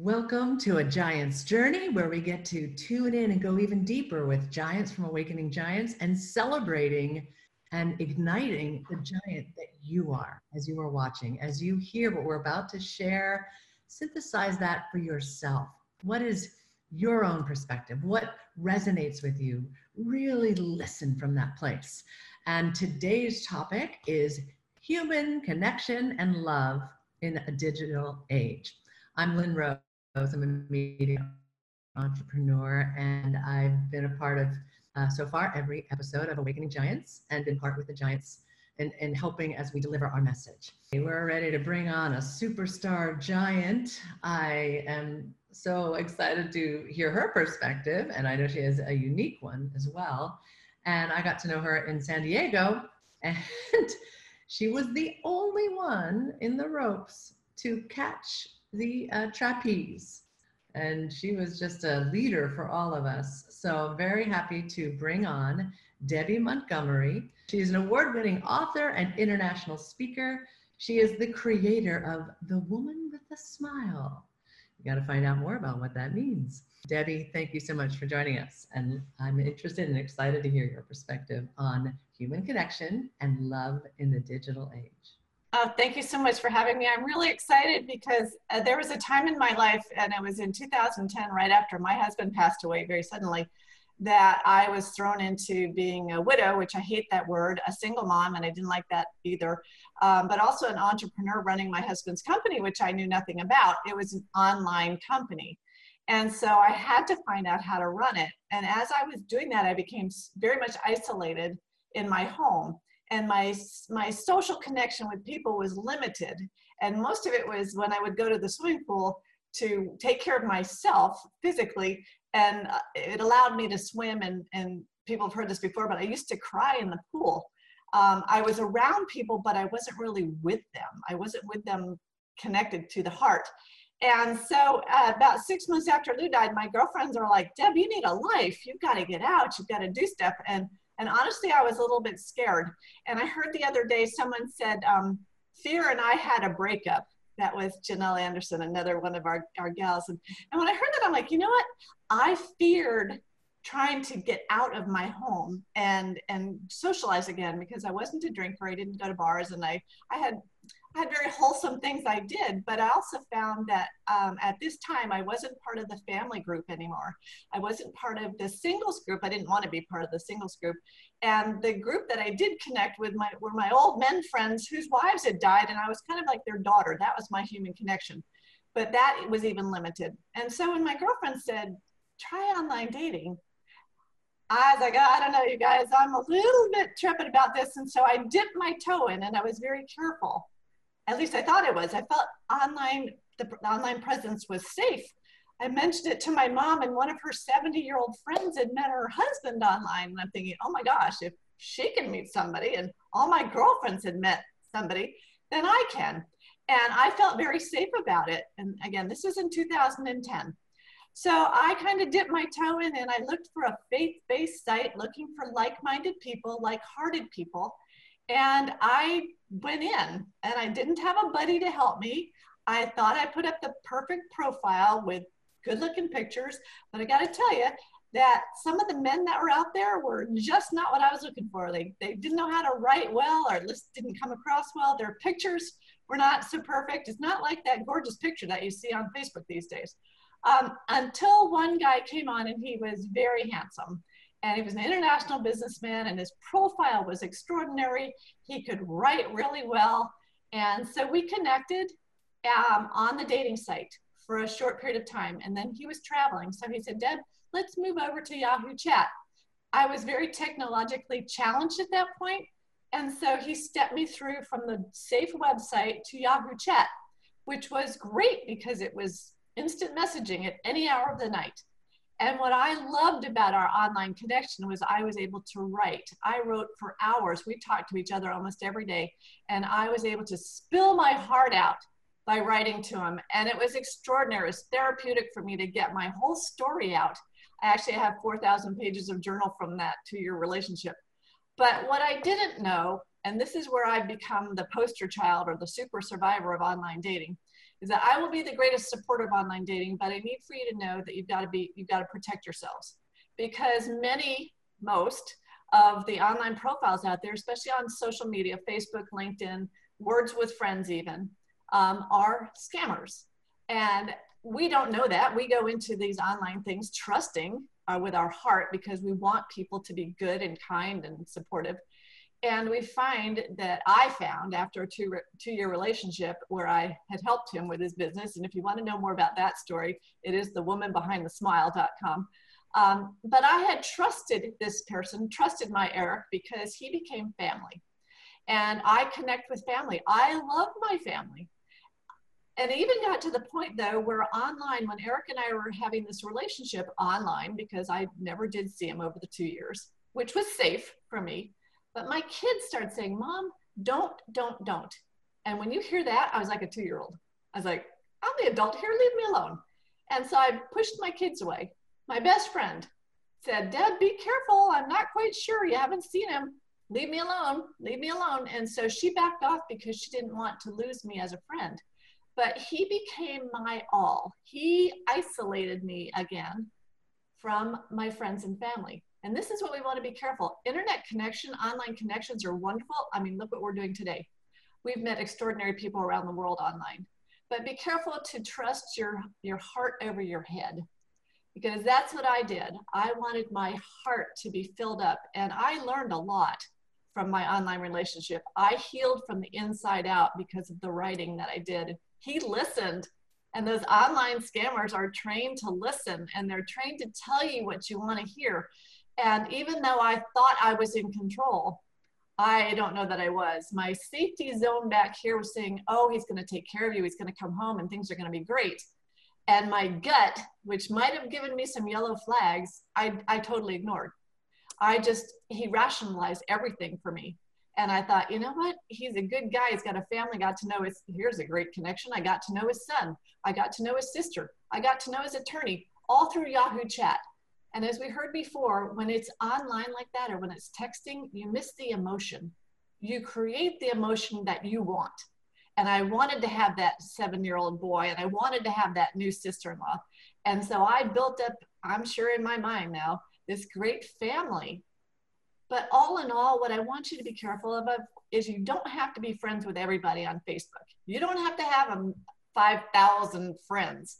Welcome to a Giant's Journey, where we get to tune in and go even deeper with giants from Awakening Giants and celebrating and igniting the giant that you are as you are watching, as you hear what we're about to share. Synthesize that for yourself. What is your own perspective? What resonates with you? Really listen from that place. And today's topic is human connection and love in a digital age. I'm Lynn Rose. I'm a media entrepreneur, and I've been a part of uh, so far every episode of Awakening Giants and been part with the Giants and, and helping as we deliver our message. We're ready to bring on a superstar giant. I am so excited to hear her perspective, and I know she has a unique one as well. And I got to know her in San Diego, and she was the only one in the ropes to catch the uh, trapeze. And she was just a leader for all of us. So, very happy to bring on Debby Montgomery. She's an award winning author and international speaker. She is the creator of The Woman with a Smile. You got to find out more about what that means. Debby, thank you so much for joining us. And I'm interested and excited to hear your perspective on human connection and love in the digital age. Uh, thank you so much for having me. I'm really excited because uh, there was a time in my life, and it was in 2010, right after my husband passed away very suddenly, that I was thrown into being a widow, which I hate that word, a single mom, and I didn't like that either, um, but also an entrepreneur running my husband's company, which I knew nothing about. It was an online company. And so I had to find out how to run it. And as I was doing that, I became very much isolated in my home and my my social connection with people was limited. And most of it was when i would go to the swimming pool to take care of myself physically and uh, it allowed me to swim and and people have heard this before but i used to cry in the pool. Um, i was around people but i wasn't really with them. I wasn't with them connected to the heart. And so uh, about six months after lou died my girlfriends are like deb you need a life. You've got to get out. You've got to do stuff. And and honestly, I was a little bit scared. And I heard the other day someone said, um, Fear and I had a breakup. That was Janelle Anderson, another one of our, our gals. And, and when I heard that, I'm like, you know what? I feared trying to get out of my home and and socialize again because I wasn't a drinker. I didn't go to bars, and I I had had very wholesome things I did, but I also found that um, at this time I wasn't part of the family group anymore. I wasn't part of the singles group. I didn't want to be part of the singles group. And the group that I did connect with my, were my old men friends whose wives had died, and I was kind of like their daughter. That was my human connection. But that was even limited. And so when my girlfriend said, try online dating, I was like, oh, I don't know, you guys, I'm a little bit trepid about this. And so I dipped my toe in and I was very careful at least I thought it was. I felt online, the online presence was safe. I mentioned it to my mom, and one of her 70 year old friends had met her husband online. And I'm thinking, oh my gosh, if she can meet somebody, and all my girlfriends had met somebody, then I can. And I felt very safe about it. And again, this was in 2010. So I kind of dipped my toe in and I looked for a faith based site looking for like minded people, like hearted people. And I went in and I didn't have a buddy to help me. I thought I put up the perfect profile with good looking pictures, but I got to tell you that some of the men that were out there were just not what I was looking for. They, they didn't know how to write well or just didn't come across well. Their pictures were not so perfect. It's not like that gorgeous picture that you see on Facebook these days. Um, until one guy came on and he was very handsome and he was an international businessman and his profile was extraordinary. He could write really well. And so we connected um, on the dating site for a short period of time. And then he was traveling. So he said deb let's move over to yahoo chat. I was very technologically challenged at that point. And so he stepped me through from the safe website to yahoo chat which was great because it was instant messaging at any hour of the night and what I loved about our online connection was I was able to write. I wrote for hours. We talked to each other almost every day, and I was able to spill my heart out by writing to him. And it was extraordinary. It was therapeutic for me to get my whole story out. I actually have 4,000 pages of journal from that two year relationship. But what I didn't know, and this is where I've become the poster child or the super survivor of online dating, is that I will be the greatest supporter of online dating, but I need for you to know that you've got to be, you've got to protect yourselves because many, most of the online profiles out there, especially on social media, Facebook, LinkedIn, words with friends even, um, are scammers. And we don't know that. We go into these online things trusting uh, with our heart because we want people to be good and kind and supportive. And we find that I found after a two, two year relationship where I had helped him with his business. And if you want to know more about that story, it is the woman behind the smile.com. Um, but I had trusted this person, trusted my Eric because he became family. And I connect with family. I love my family and it even got to the point though where online when eric and i were having this relationship online because i never did see him over the two years which was safe for me but my kids started saying mom don't don't don't. And when you hear that i was like a two year old i was like i'm the adult here leave me alone. And so i pushed my kids away. My best friend said deb be careful. I'm not quite sure. You haven't seen him. Leave me alone. Leave me alone. And so she backed off because she didn't want to lose me as a friend. But he became my all. He isolated me again from my friends and family. And this is what we want to be careful. Internet connection, online connections are wonderful. I mean, look what we're doing today. We've met extraordinary people around the world online. But be careful to trust your, your heart over your head because that's what I did. I wanted my heart to be filled up. And I learned a lot from my online relationship. I healed from the inside out because of the writing that I did he listened and those online scammers are trained to listen and they're trained to tell you what you want to hear and even though i thought i was in control i don't know that i was my safety zone back here was saying oh he's going to take care of you he's going to come home and things are going to be great and my gut which might have given me some yellow flags i, I totally ignored i just he rationalized everything for me and I thought, you know what? He's a good guy. He's got a family. Got to know his, here's a great connection. I got to know his son. I got to know his sister. I got to know his attorney all through Yahoo chat. And as we heard before, when it's online like that or when it's texting, you miss the emotion. You create the emotion that you want. And I wanted to have that seven year old boy and I wanted to have that new sister in law. And so I built up, I'm sure in my mind now, this great family but all in all, what I want you to be careful of is you don't have to be friends with everybody on Facebook. You don't have to have um, 5,000 friends.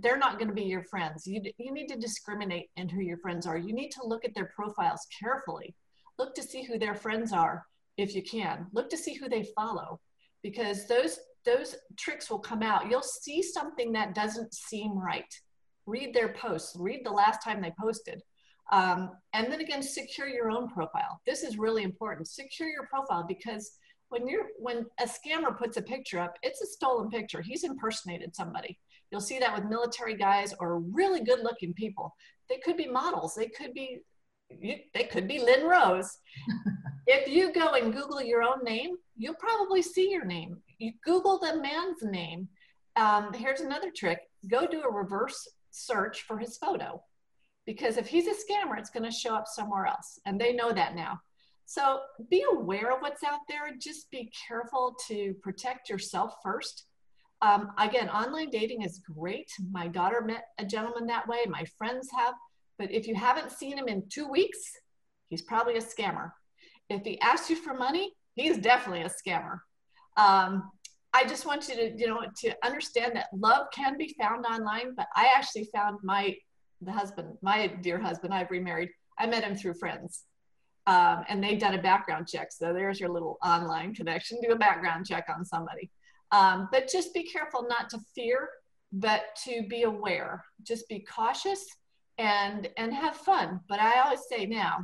They're not going to be your friends. You, you need to discriminate in who your friends are. You need to look at their profiles carefully. Look to see who their friends are if you can. Look to see who they follow because those, those tricks will come out. You'll see something that doesn't seem right. Read their posts, read the last time they posted um, and then again, secure your own profile. This is really important. Secure your profile because when you're when a scammer puts a picture up, it's a stolen picture. He's impersonated somebody. You'll see that with military guys or really good looking people. They could be models. They could be you, they could be Lynn Rose. if you go and Google your own name, you'll probably see your name. You Google the man's name. Um, here's another trick. Go do a reverse search for his photo because if he's a scammer, it's going to show up somewhere else. And they know that now. So be aware of what's out there. Just be careful to protect yourself first. Um, again, online dating is great. My daughter met a gentleman that way. My friends have. But if you haven't seen him in two weeks, he's probably a scammer. If he asks you for money, he's definitely a scammer. Um, I just want you to, you know, to understand that love can be found online, but I actually found my the husband, my dear husband, I've remarried. I met him through friends. Um, and they've done a background check. So there's your little online connection. Do a background check on somebody. Um, but just be careful not to fear, but to be aware. Just be cautious and and have fun. But I always say now,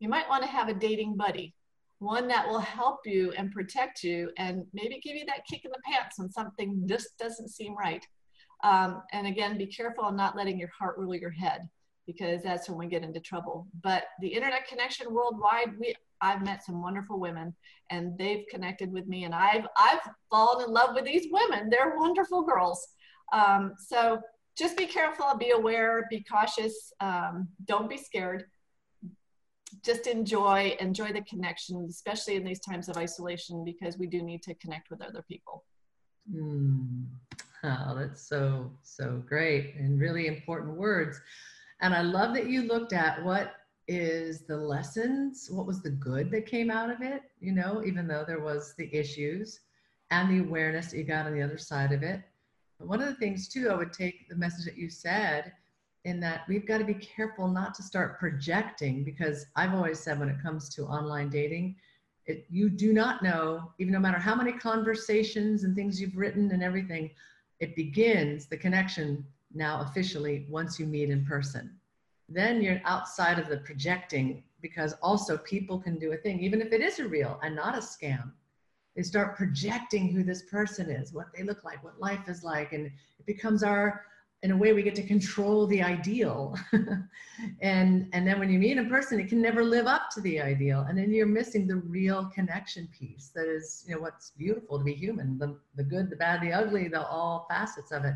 you might want to have a dating buddy, one that will help you and protect you, and maybe give you that kick in the pants when something just doesn't seem right. Um, and again, be careful on not letting your heart rule your head because that's when we get into trouble. But the internet connection worldwide, we I've met some wonderful women and they've connected with me and I've I've fallen in love with these women. They're wonderful girls. Um, so just be careful, be aware, be cautious, um, don't be scared. Just enjoy, enjoy the connection, especially in these times of isolation, because we do need to connect with other people. Mm. Oh, that's so, so great and really important words. And I love that you looked at what is the lessons, what was the good that came out of it, you know, even though there was the issues and the awareness that you got on the other side of it. But one of the things too, I would take the message that you said in that we've got to be careful not to start projecting because I've always said when it comes to online dating, it, you do not know, even no matter how many conversations and things you've written and everything, it begins the connection now officially once you meet in person. Then you're outside of the projecting because also people can do a thing, even if it is a real and not a scam. They start projecting who this person is, what they look like, what life is like, and it becomes our in a way we get to control the ideal and and then when you meet a person it can never live up to the ideal and then you're missing the real connection piece that is you know what's beautiful to be human the, the good the bad the ugly the all facets of it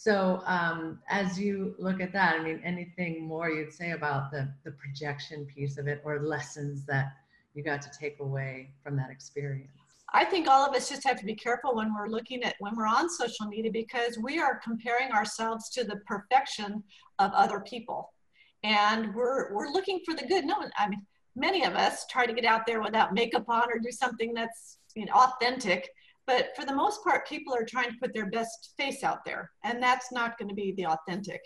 so um, as you look at that i mean anything more you'd say about the the projection piece of it or lessons that you got to take away from that experience I think all of us just have to be careful when we're looking at when we're on social media because we are comparing ourselves to the perfection of other people. And we're we're looking for the good. No, I mean many of us try to get out there without makeup on or do something that's you know authentic. But for the most part, people are trying to put their best face out there, and that's not going to be the authentic.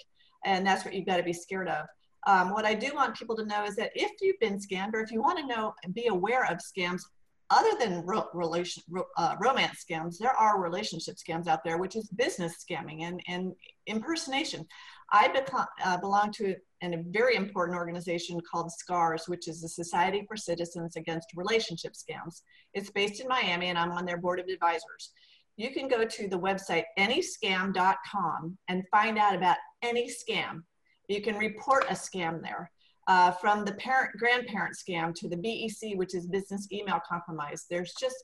And that's what you've got to be scared of. Um, what I do want people to know is that if you've been scammed or if you want to know and be aware of scams, other than ro- relation, ro- uh, romance scams, there are relationship scams out there, which is business scamming and, and impersonation. I beco- uh, belong to a very important organization called SCARS, which is the Society for Citizens Against Relationship Scams. It's based in Miami, and I'm on their board of advisors. You can go to the website anyscam.com and find out about any scam. You can report a scam there uh, from the parent grandparent scam to the BEC, which is business email compromise. There's just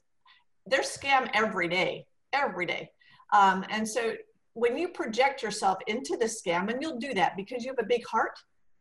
there's scam every day, every day. Um, and so when you project yourself into the scam, and you'll do that because you have a big heart,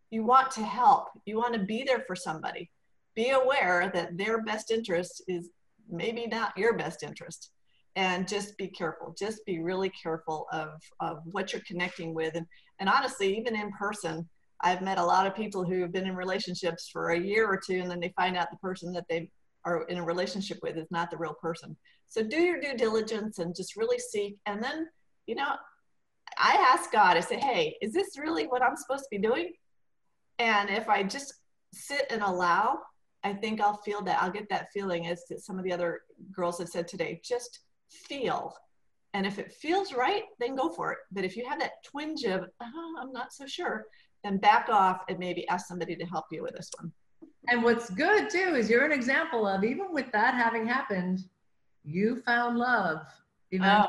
you want to help, you want to be there for somebody. Be aware that their best interest is maybe not your best interest. And just be careful. Just be really careful of, of what you're connecting with. And, and honestly, even in person, I've met a lot of people who have been in relationships for a year or two and then they find out the person that they are in a relationship with is not the real person. So do your due diligence and just really seek. And then, you know, I ask God, I say, hey, is this really what I'm supposed to be doing? And if I just sit and allow, I think I'll feel that. I'll get that feeling as some of the other girls have said today. Just feel. And if it feels right, then go for it. But if you have that twinge of, oh, I'm not so sure, then back off and maybe ask somebody to help you with this one. And what's good too is you're an example of even with that having happened, you found love. Even oh.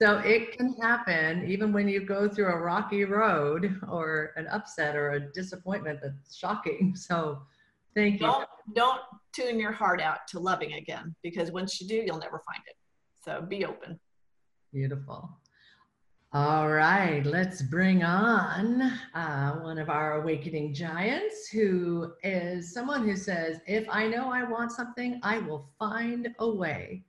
So it can happen even when you go through a rocky road or an upset or a disappointment that's shocking. So thank you. Don't, don't tune your heart out to loving again because once you do, you'll never find it. So be open. Beautiful. All right, let's bring on uh, one of our awakening giants who is someone who says, If I know I want something, I will find a way.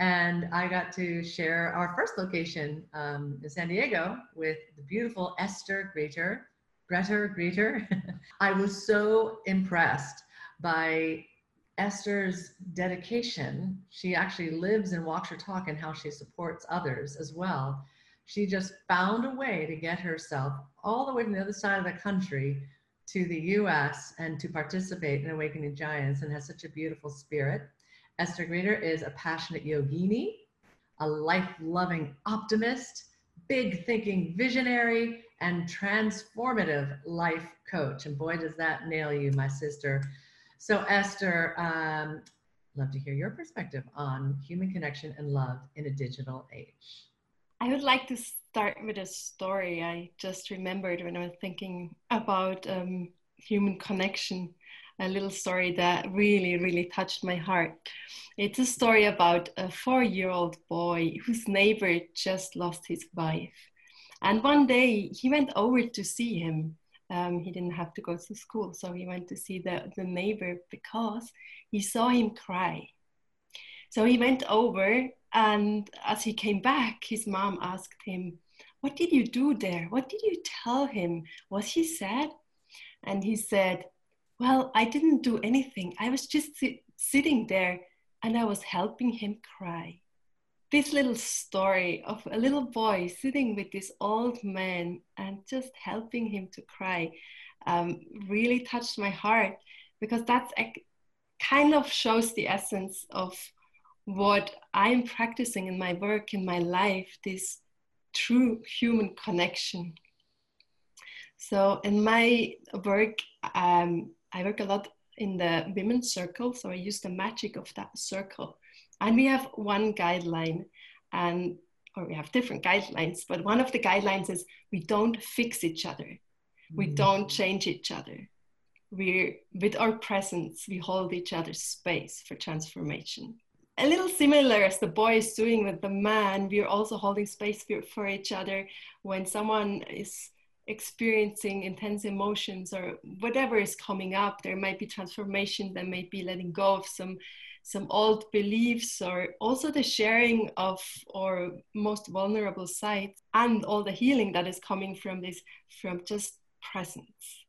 And I got to share our first location um, in San Diego with the beautiful Esther Greeter. Greter, Greeter. I was so impressed by Esther's dedication. She actually lives and walks her talk and how she supports others as well she just found a way to get herself all the way from the other side of the country to the US and to participate in Awakening Giants and has such a beautiful spirit. Esther Greter is a passionate yogini, a life loving optimist, big thinking visionary, and transformative life coach. And boy, does that nail you, my sister. So, Esther, um, love to hear your perspective on human connection and love in a digital age. I would like to start with a story I just remembered when I was thinking about um, human connection. A little story that really, really touched my heart. It's a story about a four year old boy whose neighbor just lost his wife. And one day he went over to see him. Um, he didn't have to go to school, so he went to see the, the neighbor because he saw him cry. So he went over, and as he came back, his mom asked him, What did you do there? What did you tell him? Was he sad? And he said, Well, I didn't do anything. I was just si- sitting there and I was helping him cry. This little story of a little boy sitting with this old man and just helping him to cry um, really touched my heart because that's a, kind of shows the essence of what I'm practicing in my work, in my life, this true human connection. So in my work, um, I work a lot in the women's circle, so I use the magic of that circle. And we have one guideline, and or we have different guidelines, but one of the guidelines is we don't fix each other. We mm. don't change each other. We're with our presence, we hold each other's space for transformation. A little similar as the boy is doing with the man, we're also holding space for, for each other when someone is experiencing intense emotions or whatever is coming up. There might be transformation there might be letting go of some some old beliefs or also the sharing of our most vulnerable sides and all the healing that is coming from this from just presence.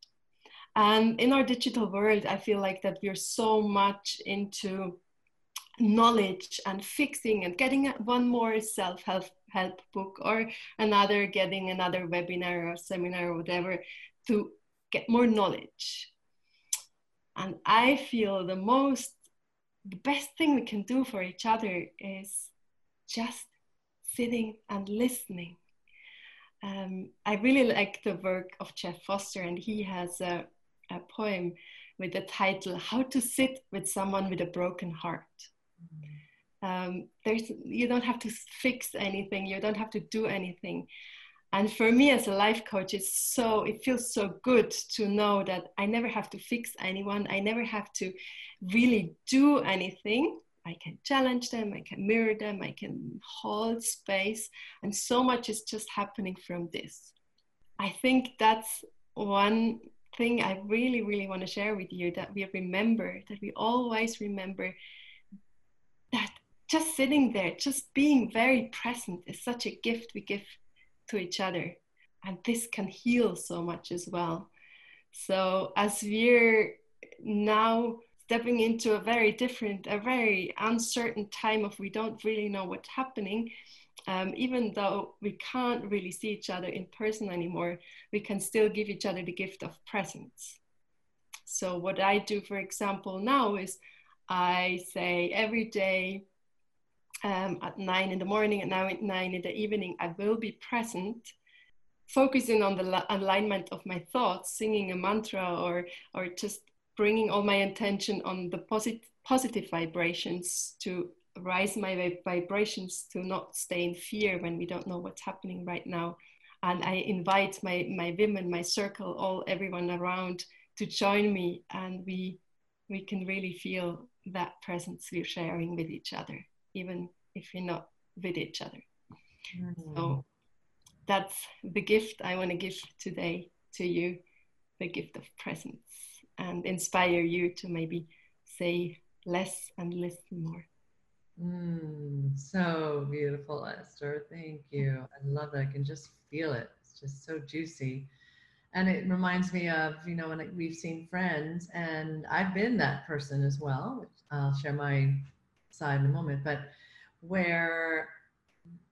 And in our digital world i feel like that we're so much into knowledge and fixing and getting one more self-help help book or another getting another webinar or seminar or whatever to get more knowledge. And i feel the most the best thing we can do for each other is just sitting and listening. Um, i really like the work of jeff foster and he has a, a poem with the title how to sit with someone with a broken heart. Mm-hmm um, there's you don't have to fix anything. You don't have to do anything. And for me as a life coach it's so it feels so good to know that i never have to fix anyone. I never have to really do anything. I can challenge them. I can mirror them. I can hold space. And so much is just happening from this. I think that's one thing i really really want to share with you that we remember that we always remember just sitting there, just being very present is such a gift we give to each other. And this can heal so much as well. So, as we're now stepping into a very different, a very uncertain time of we don't really know what's happening, um, even though we can't really see each other in person anymore, we can still give each other the gift of presence. So, what I do, for example, now is I say every day, um, at nine in the morning and now at nine in the evening, I will be present, focusing on the alignment of my thoughts, singing a mantra, or or just bringing all my attention on the positive positive vibrations to rise my vibrations to not stay in fear when we don't know what's happening right now. And I invite my my women, my circle, all everyone around to join me, and we we can really feel that presence we're sharing with each other even if we're not with each other. Mm. So that's the gift I want to give today to you the gift of presence and inspire you to maybe say less and listen more. Mm, so beautiful, Esther. Thank you. I love that. I can just feel it. It's just so juicy. And it reminds me of, you know, when we've seen friends, and I've been that person as well. I'll share my side in a moment, but where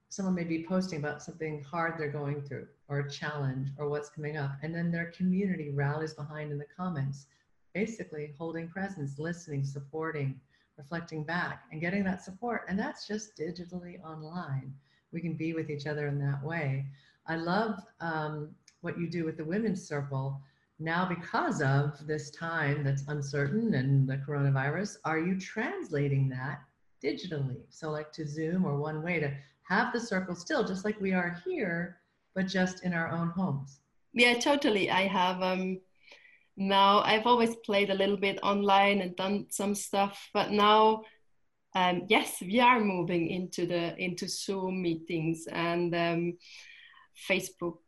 someone may be posting about something hard they're going through or a challenge or what's coming up, and then their community rallies behind in the comments, basically holding presence, listening, supporting, reflecting back, and getting that support. And that's just digitally online. We can be with each other in that way. I love um, what you do with the women's circle now because of this time that's uncertain and the coronavirus are you translating that digitally. So like to Zoom or one way to have the circle still just like we are here, but just in our own homes. Yeah, totally. I have um now I've always played a little bit online and done some stuff, but now um, yes, we are moving into the into Zoom meetings and um, Facebook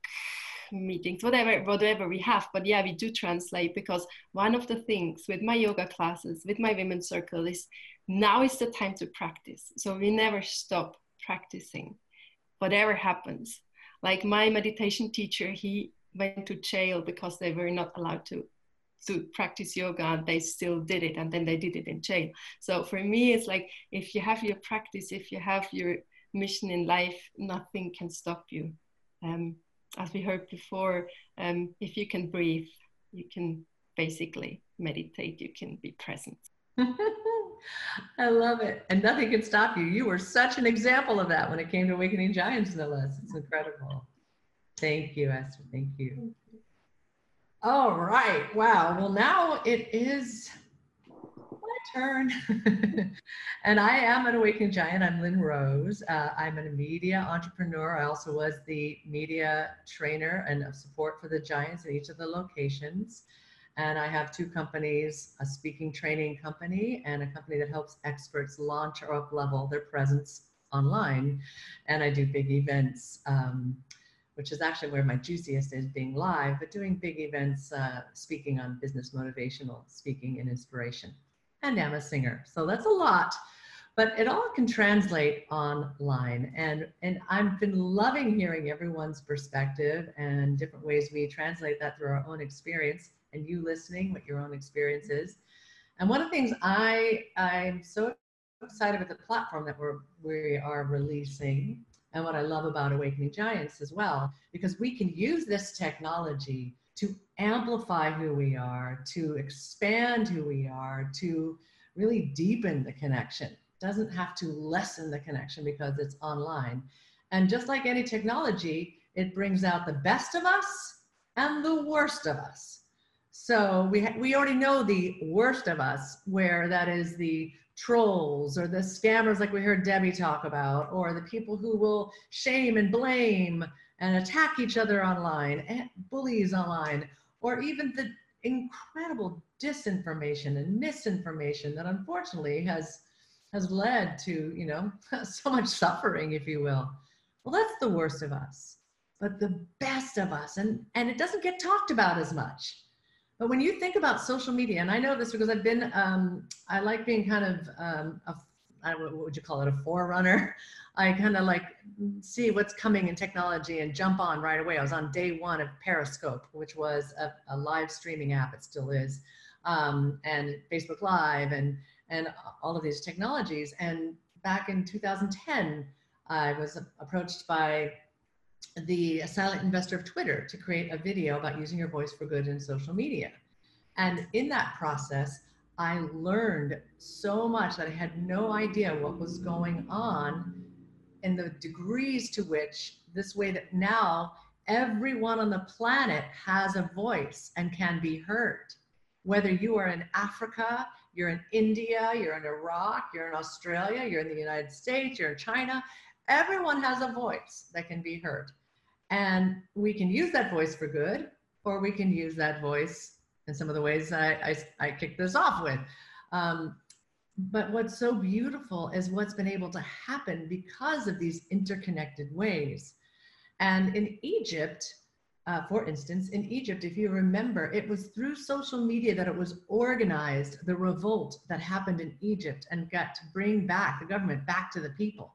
meetings, whatever whatever we have. But yeah, we do translate because one of the things with my yoga classes, with my women's circle, is now is the time to practice. So we never stop practicing, whatever happens. Like my meditation teacher, he went to jail because they were not allowed to to practice yoga and they still did it and then they did it in jail so for me it's like if you have your practice if you have your mission in life nothing can stop you um, as we heard before um, if you can breathe you can basically meditate you can be present I love it. And nothing can stop you. You were such an example of that when it came to Awakening Giants, no less. It's incredible. Thank you, Esther. Thank you. All right. Wow. Well, now it is turn. and I am an Awakening Giant. I'm Lynn Rose. Uh, I'm a media entrepreneur. I also was the media trainer and support for the Giants in each of the locations. And I have two companies, a speaking training company and a company that helps experts launch or up level their presence online. And I do big events, um, which is actually where my juiciest is being live, but doing big events, uh, speaking on business motivational speaking and inspiration. And I'm a singer. So that's a lot but it all can translate online and and i've been loving hearing everyone's perspective and different ways we translate that through our own experience and you listening what your own experience is. And one of the things I I'm so excited with the platform that we're we are releasing and what I love about Awakening Giants as well, because we can use this technology to amplify who we are, to expand who we are, to really deepen the connection. It doesn't have to lessen the connection because it's online. And just like any technology, it brings out the best of us and the worst of us. So we, we already know the worst of us, where that is the trolls or the scammers like we heard Debby talk about, or the people who will shame and blame and attack each other online, and bullies online, or even the incredible disinformation and misinformation that unfortunately has has led to, you know, so much suffering, if you will. Well, that's the worst of us. But the best of us, and, and it doesn't get talked about as much but when you think about social media, and I know this because I've been, um, I like being kind of, um, a, I, what would you call it, a forerunner. I kind of like see what's coming in technology and jump on right away. I was on day one of Periscope, which was a, a live streaming app. It still is, um, and Facebook Live, and and all of these technologies. And back in 2010, I was approached by the silent investor of Twitter to create a video about using your voice for good in social media. And in that process, I learned so much that I had no idea what was going on and the degrees to which this way that now everyone on the planet has a voice and can be heard. Whether you are in Africa, you're in India, you're in Iraq, you're in Australia, you're in the United States, you're in China, everyone has a voice that can be heard. And we can use that voice for good, or we can use that voice in some of the ways I, I, I kicked this off with. Um, but what's so beautiful is what's been able to happen because of these interconnected ways. And in Egypt, uh, for instance, in Egypt, if you remember, it was through social media that it was organized, the revolt that happened in Egypt and got to bring back the government back to the people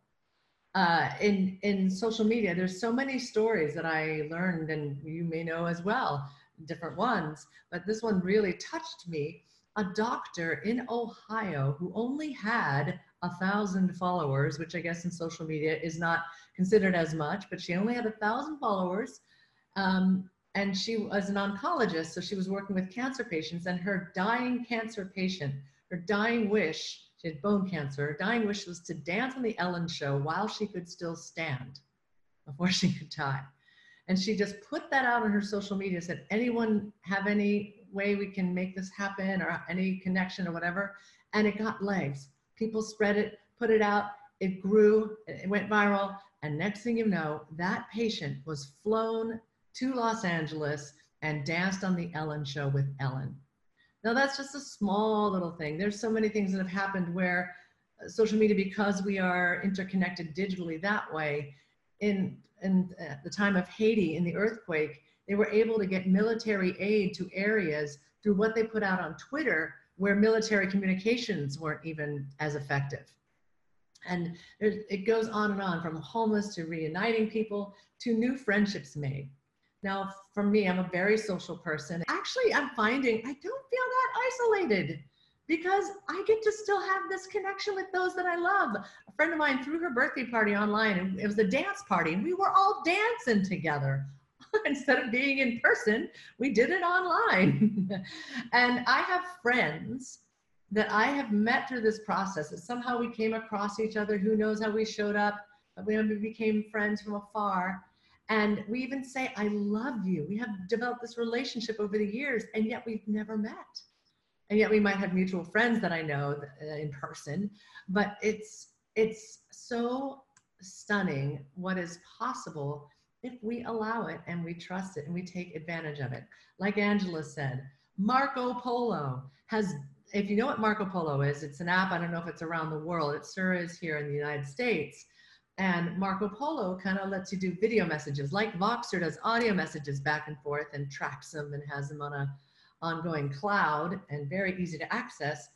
uh, in in social media there's so many stories that i learned and you may know as well different ones but this one really touched me a doctor in ohio who only had a thousand followers which i guess in social media is not considered as much but she only had a thousand followers um, and she was an oncologist so she was working with cancer patients and her dying cancer patient her dying wish she had bone cancer. Her dying wish was to dance on the Ellen show while she could still stand before she could die. And she just put that out on her social media, said, anyone have any way we can make this happen or any connection or whatever? And it got legs. People spread it, put it out, it grew, it went viral. And next thing you know, that patient was flown to Los Angeles and danced on the Ellen show with Ellen. Now that's just a small little thing. There's so many things that have happened where uh, social media, because we are interconnected digitally that way, in, in at the time of Haiti, in the earthquake, they were able to get military aid to areas through what they put out on Twitter where military communications weren't even as effective. And it goes on and on from homeless to reuniting people to new friendships made. Now, for me, I'm a very social person. Actually, I'm finding I don't feel that isolated because I get to still have this connection with those that I love. A friend of mine threw her birthday party online and it was a dance party and we were all dancing together. Instead of being in person, we did it online. and I have friends that I have met through this process that somehow we came across each other. Who knows how we showed up? But we became friends from afar. And we even say, I love you. We have developed this relationship over the years, and yet we've never met and yet we might have mutual friends that I know uh, in person, but it's it's so stunning what is possible if we allow it and we trust it and we take advantage of it. Like Angela said, Marco Polo has if you know what Marco Polo is, it's an app. I don't know if it's around the world. It sure is here in the United States. And Marco Polo kind of lets you do video messages, like Voxer does audio messages back and forth and tracks them and has them on a ongoing cloud and very easy to access,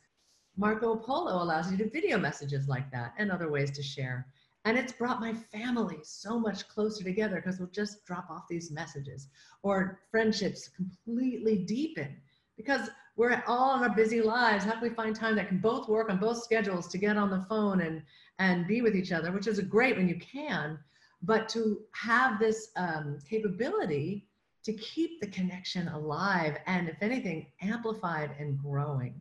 Marco Polo allows you to video messages like that and other ways to share. And it's brought my family so much closer together because we'll just drop off these messages or friendships completely deepen because we're all in our busy lives. How can we find time that can both work on both schedules to get on the phone and, and be with each other, which is great when you can, but to have this um, capability to keep the connection alive and, if anything, amplified and growing.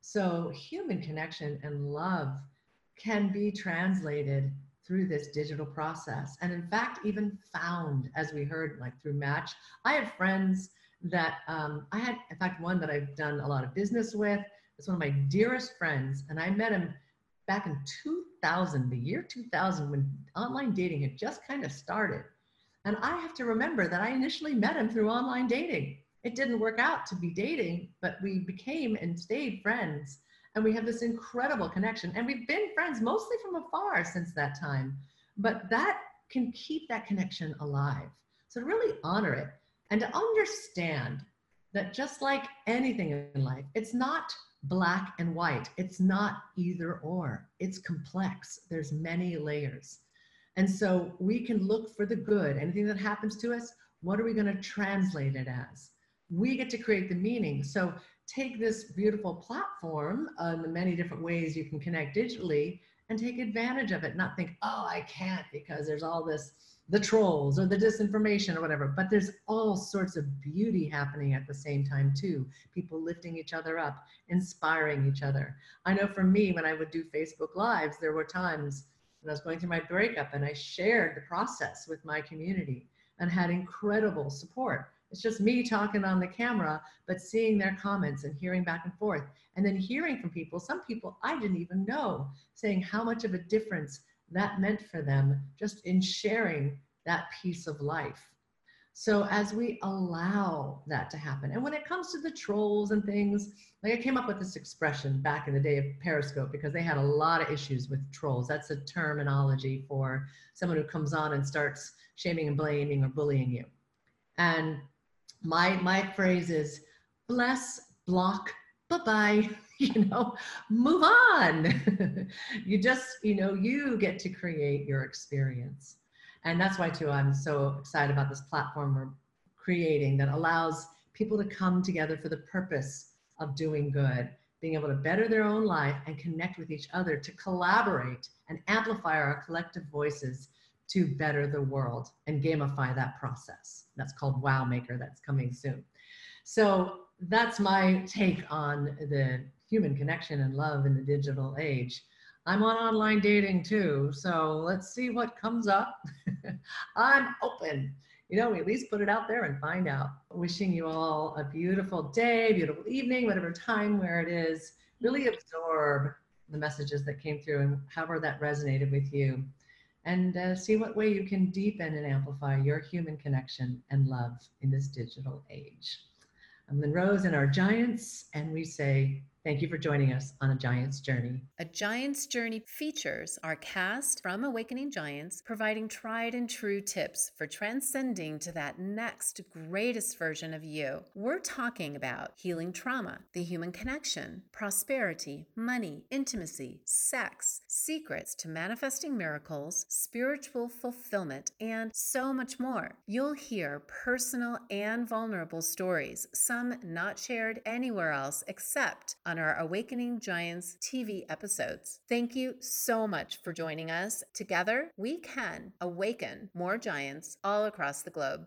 So, human connection and love can be translated through this digital process. And in fact, even found, as we heard, like through Match. I have friends that um, I had, in fact, one that I've done a lot of business with. It's one of my dearest friends. And I met him back in 2000, the year 2000, when online dating had just kind of started. And I have to remember that I initially met him through online dating. It didn't work out to be dating, but we became and stayed friends. And we have this incredible connection. And we've been friends mostly from afar since that time. But that can keep that connection alive. So to really honor it and to understand that just like anything in life, it's not black and white. It's not either or. It's complex. There's many layers. And so we can look for the good. Anything that happens to us, what are we going to translate it as? We get to create the meaning. So take this beautiful platform um, and the many different ways you can connect digitally and take advantage of it. Not think, oh, I can't because there's all this, the trolls or the disinformation or whatever. But there's all sorts of beauty happening at the same time too. People lifting each other up, inspiring each other. I know for me, when I would do Facebook Lives, there were times when I was going through my breakup and I shared the process with my community and had incredible support. It's just me talking on the camera, but seeing their comments and hearing back and forth. And then hearing from people, some people I didn't even know, saying how much of a difference that meant for them just in sharing that piece of life. So as we allow that to happen, and when it comes to the trolls and things, like I came up with this expression back in the day of Periscope because they had a lot of issues with trolls. That's a terminology for someone who comes on and starts shaming and blaming or bullying you. And my my phrase is bless, block, bye-bye, you know, move on. you just, you know, you get to create your experience. And that's why too, I'm so excited about this platform we're creating that allows people to come together for the purpose of doing good, being able to better their own life and connect with each other to collaborate and amplify our collective voices to better the world and gamify that process. That's called Wow Maker, that's coming soon. So that's my take on the human connection and love in the digital age. I'm on online dating too, so let's see what comes up. I'm open. You know, we at least put it out there and find out. Wishing you all a beautiful day, beautiful evening, whatever time where it is. Really absorb the messages that came through and however that resonated with you. And uh, see what way you can deepen and amplify your human connection and love in this digital age. I'm Lynn Rose and our giants, and we say Thank you for joining us on A Giant's Journey. A Giant's Journey features our cast from Awakening Giants, providing tried and true tips for transcending to that next greatest version of you. We're talking about healing trauma, the human connection, prosperity, money, intimacy, sex, secrets to manifesting miracles, spiritual fulfillment, and so much more. You'll hear personal and vulnerable stories, some not shared anywhere else except on our Awakening Giants TV episodes. Thank you so much for joining us. Together, we can awaken more giants all across the globe.